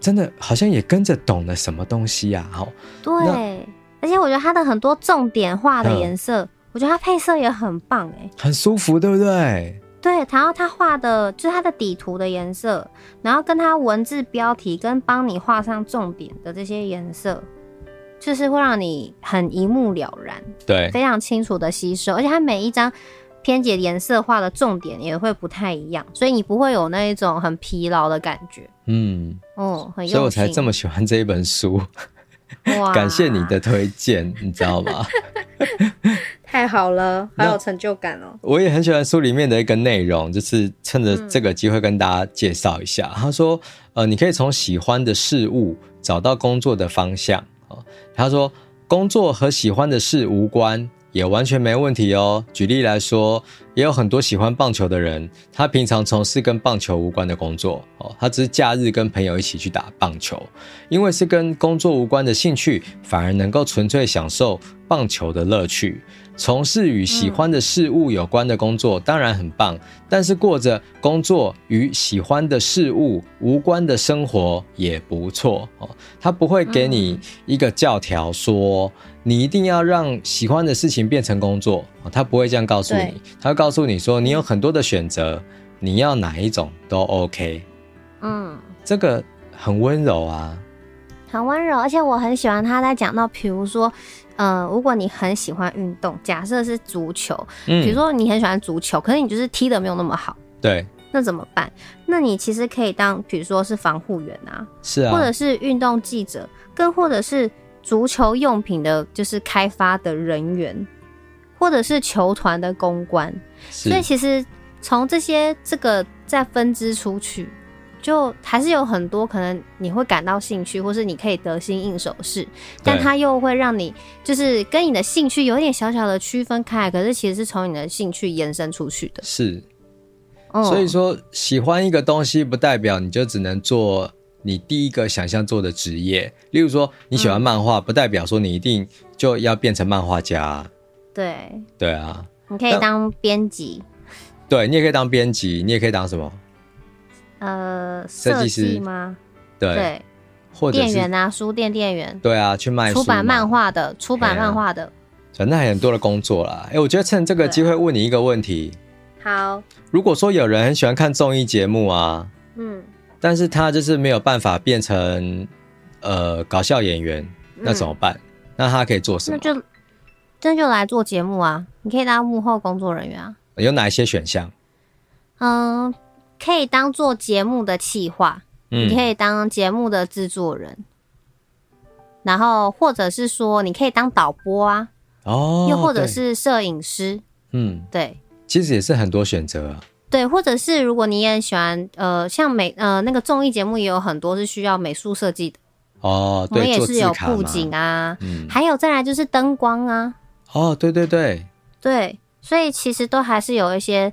[SPEAKER 1] 真的好像也跟着懂了什么东西呀，好。
[SPEAKER 2] 对，而且我觉得他的很多重点画的颜色。我觉得它配色也很棒哎，
[SPEAKER 1] 很舒服，对不对？
[SPEAKER 2] 对，然后他画的就是它的底图的颜色，然后跟它文字标题跟帮你画上重点的这些颜色，就是会让你很一目了然，
[SPEAKER 1] 对，
[SPEAKER 2] 非常清楚的吸收。而且它每一张篇节颜色画的重点也会不太一样，所以你不会有那一种很疲劳的感觉。嗯，哦，很，
[SPEAKER 1] 所以我才这么喜欢这一本书。哇，感谢你的推荐，你知道吗？
[SPEAKER 2] 太好了，好有成就感哦！
[SPEAKER 1] 我也很喜欢书里面的一个内容，就是趁着这个机会跟大家介绍一下。嗯、他说：“呃，你可以从喜欢的事物找到工作的方向。”哦他说：“工作和喜欢的事无关，也完全没问题哦。举例来说，也有很多喜欢棒球的人，他平常从事跟棒球无关的工作哦，他只是假日跟朋友一起去打棒球，因为是跟工作无关的兴趣，反而能够纯粹享受棒球的乐趣。从事与喜欢的事物有关的工作当然很棒，但是过着工作与喜欢的事物无关的生活也不错哦。他不会给你一个教条说你一定要让喜欢的事情变成工作，他不会这样告诉你，他会告诉你说你有很多的选择，你要哪一种都 OK。嗯，这个很温柔啊，
[SPEAKER 2] 很温柔，而且我很喜欢他在讲到，比如说。嗯、呃，如果你很喜欢运动，假设是足球，比如说你很喜欢足球，可是你就是踢的没有那么好，
[SPEAKER 1] 对，
[SPEAKER 2] 那怎么办？那你其实可以当，比如说是防护员啊，
[SPEAKER 1] 是啊，
[SPEAKER 2] 或者是运动记者，更或者是足球用品的，就是开发的人员，或者是球团的公关，所以其实从这些这个再分支出去。就还是有很多可能你会感到兴趣，或是你可以得心应手的事，但它又会让你就是跟你的兴趣有一点小小的区分开，可是其实是从你的兴趣延伸出去的。
[SPEAKER 1] 是，所以说喜欢一个东西不代表你就只能做你第一个想象做的职业。例如说你喜欢漫画，不代表说你一定就要变成漫画家。
[SPEAKER 2] 对，
[SPEAKER 1] 对啊，
[SPEAKER 2] 你可以当编辑，
[SPEAKER 1] 对，你也可以当编辑，你也可以当什么？
[SPEAKER 2] 呃，设计师吗？
[SPEAKER 1] 对，对或者
[SPEAKER 2] 店员啊，书店店员。
[SPEAKER 1] 对啊，去卖。
[SPEAKER 2] 出版漫画的，出版漫画的，
[SPEAKER 1] 反正还有很多的工作啦。哎、欸，我觉得趁这个机会问你一个问题。
[SPEAKER 2] 好。
[SPEAKER 1] 如果说有人很喜欢看综艺节目啊，嗯，但是他就是没有办法变成呃搞笑演员，那怎么办？嗯、那他可以做什么？
[SPEAKER 2] 那就那就来做节目啊！你可以当幕后工作人员啊。
[SPEAKER 1] 有哪一些选项？
[SPEAKER 2] 嗯。可以当做节目的企划，嗯，你可以当节目的制作人，然后或者是说你可以当导播啊，哦，又或者是摄影师，嗯，对，
[SPEAKER 1] 其实也是很多选择啊，
[SPEAKER 2] 对，或者是如果你也很喜欢，呃，像美呃那个综艺节目也有很多是需要美术设计的，
[SPEAKER 1] 哦，对，
[SPEAKER 2] 我们也是有布景啊，嗯，还有再来就是灯光啊，
[SPEAKER 1] 哦，对对对，
[SPEAKER 2] 对，所以其实都还是有一些。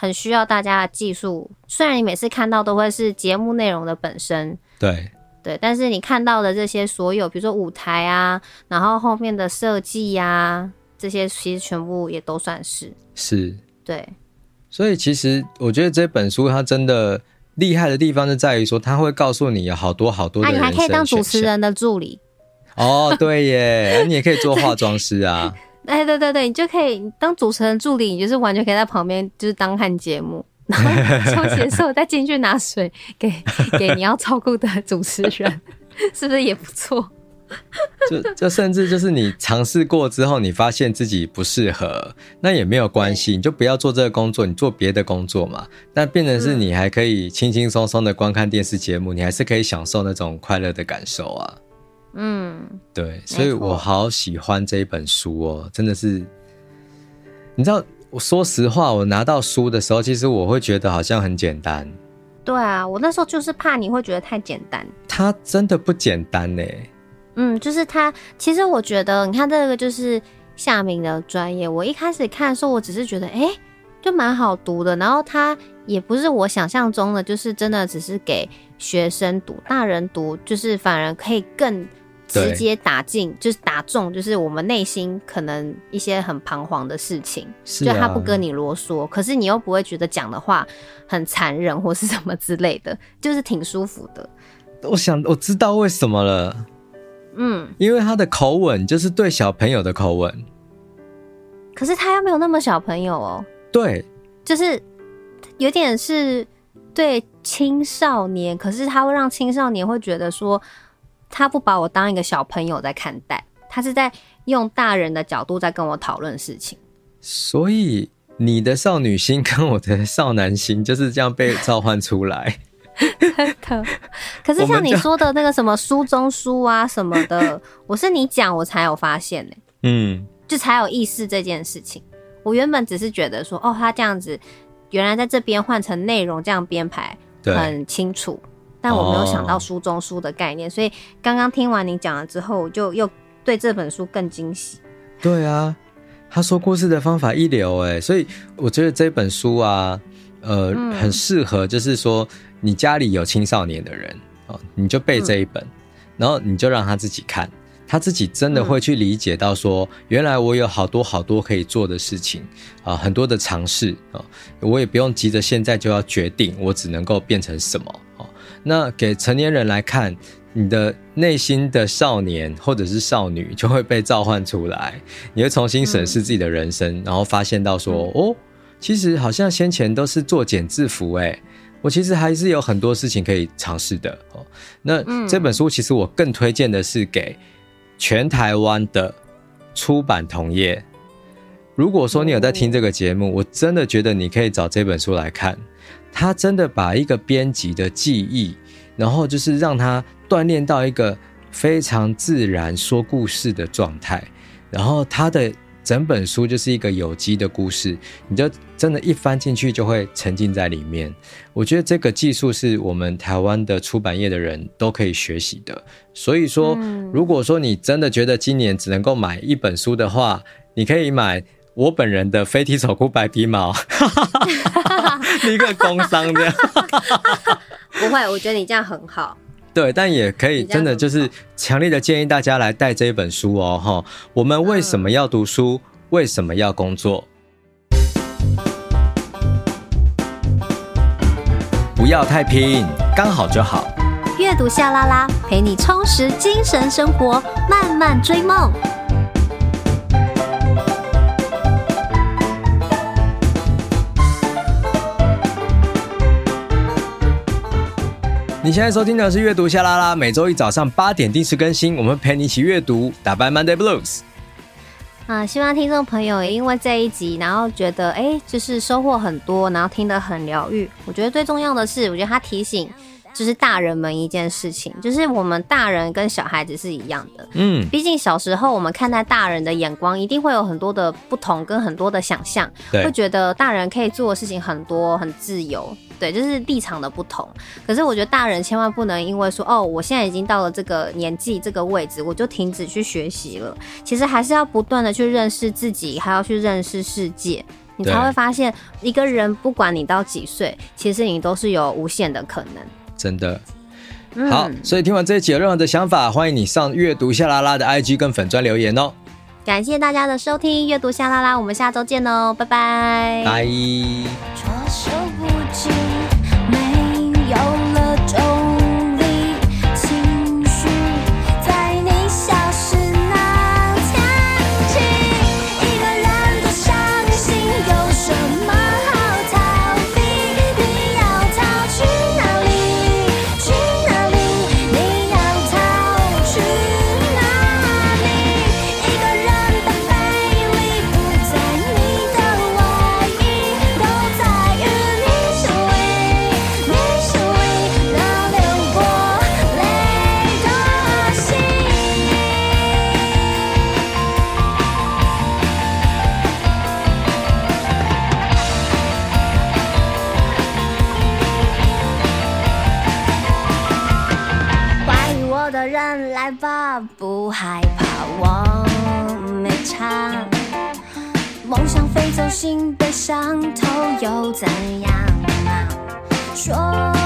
[SPEAKER 2] 很需要大家的技术，虽然你每次看到都会是节目内容的本身，
[SPEAKER 1] 对
[SPEAKER 2] 对，但是你看到的这些所有，比如说舞台啊，然后后面的设计呀，这些其实全部也都算是
[SPEAKER 1] 是，
[SPEAKER 2] 对。
[SPEAKER 1] 所以其实我觉得这本书它真的厉害的地方就在于说，它会告诉你有好多好多的。
[SPEAKER 2] 你还可以当主持人的助理
[SPEAKER 1] 哦，对耶，你也可以做化妆师啊。
[SPEAKER 2] 哎，对对对，你就可以当主持人助理，你就是完全可以在旁边，就是当看节目，然后休息的时候再进去拿水给给你要照顾的主持人，是不是也不错？
[SPEAKER 1] 就就甚至就是你尝试过之后，你发现自己不适合，那也没有关系，你就不要做这个工作，你做别的工作嘛。那变成是你还可以轻轻松松的观看电视节目，你还是可以享受那种快乐的感受啊。嗯，对，所以我好喜欢这一本书哦，真的是，你知道，我说实话，我拿到书的时候，其实我会觉得好像很简单。
[SPEAKER 2] 对啊，我那时候就是怕你会觉得太简单。
[SPEAKER 1] 它真的不简单呢。
[SPEAKER 2] 嗯，就是它，其实我觉得，你看这个就是夏明的专业。我一开始看的时候，我只是觉得，哎，就蛮好读的。然后它也不是我想象中的，就是真的只是给学生读，大人读就是反而可以更。直接打进就是打中，就是我们内心可能一些很彷徨的事情，是啊，就他不跟你啰嗦，可是你又不会觉得讲的话很残忍或是什么之类的，就是挺舒服的。
[SPEAKER 1] 我想我知道为什么了，嗯，因为他的口吻就是对小朋友的口吻，
[SPEAKER 2] 可是他又没有那么小朋友哦，
[SPEAKER 1] 对，
[SPEAKER 2] 就是有点是对青少年，可是他会让青少年会觉得说。他不把我当一个小朋友在看待，他是在用大人的角度在跟我讨论事情。
[SPEAKER 1] 所以你的少女心跟我的少男心就是这样被召唤出来。
[SPEAKER 2] 可可是像你说的那个什么书中书啊什么的，我是你讲我才有发现呢、欸。嗯，就才有意识这件事情。我原本只是觉得说，哦，他这样子原来在这边换成内容这样编排很清楚。但我没有想到书中书的概念，oh. 所以刚刚听完你讲了之后，我就又对这本书更惊喜。
[SPEAKER 1] 对啊，他说故事的方法一流哎，所以我觉得这本书啊，呃，嗯、很适合，就是说你家里有青少年的人哦，你就背这一本，嗯、然后你就让他自己看，他自己真的会去理解到说，嗯、原来我有好多好多可以做的事情啊，很多的尝试啊，我也不用急着现在就要决定我只能够变成什么哦。那给成年人来看。你的内心的少年或者是少女就会被召唤出来，你会重新审视自己的人生，嗯、然后发现到说，嗯、哦，其实好像先前都是作茧自缚，哎，我其实还是有很多事情可以尝试的哦。那这本书其实我更推荐的是给全台湾的出版同业。如果说你有在听这个节目，我真的觉得你可以找这本书来看，他真的把一个编辑的记忆，然后就是让他。锻炼到一个非常自然说故事的状态，然后他的整本书就是一个有机的故事，你就真的，一翻进去就会沉浸在里面。我觉得这个技术是我们台湾的出版业的人都可以学习的。所以说，如果说你真的觉得今年只能够买一本书的话，你可以买我本人的《飞踢走哭白皮毛》，一个工伤这样。
[SPEAKER 2] 不会，我觉得你这样很好。
[SPEAKER 1] 对，但也可以真的就是强烈的建议大家来带这一本书哦，哈！我们为什么要读书？为什么要工作？不要太拼，刚好就好。
[SPEAKER 2] 阅读夏拉拉，陪你充实精神生活，慢慢追梦。
[SPEAKER 1] 你现在收听的是阅读夏拉拉，每周一早上八点定时更新，我们陪你一起阅读，打败 Monday Blues。
[SPEAKER 2] 啊，希望听众朋友也因为这一集，然后觉得哎，就是收获很多，然后听得很疗愈。我觉得最重要的是，我觉得他提醒。就是大人们一件事情，就是我们大人跟小孩子是一样的，嗯，毕竟小时候我们看待大人的眼光，一定会有很多的不同跟很多的想象，对会觉得大人可以做的事情很多，很自由，对，就是立场的不同。可是我觉得大人千万不能因为说，哦，我现在已经到了这个年纪这个位置，我就停止去学习了。其实还是要不断的去认识自己，还要去认识世界，你才会发现，一个人不管你到几岁，其实你都是有无限的可能。
[SPEAKER 1] 真的好，所以听完这一集有任何的想法，欢迎你上阅读夏拉拉的 IG 跟粉专留言哦。
[SPEAKER 2] 感谢大家的收听，阅读夏拉拉，我们下周见哦，拜拜。
[SPEAKER 1] 拜。
[SPEAKER 2] 被走，心被伤透，又怎样？说。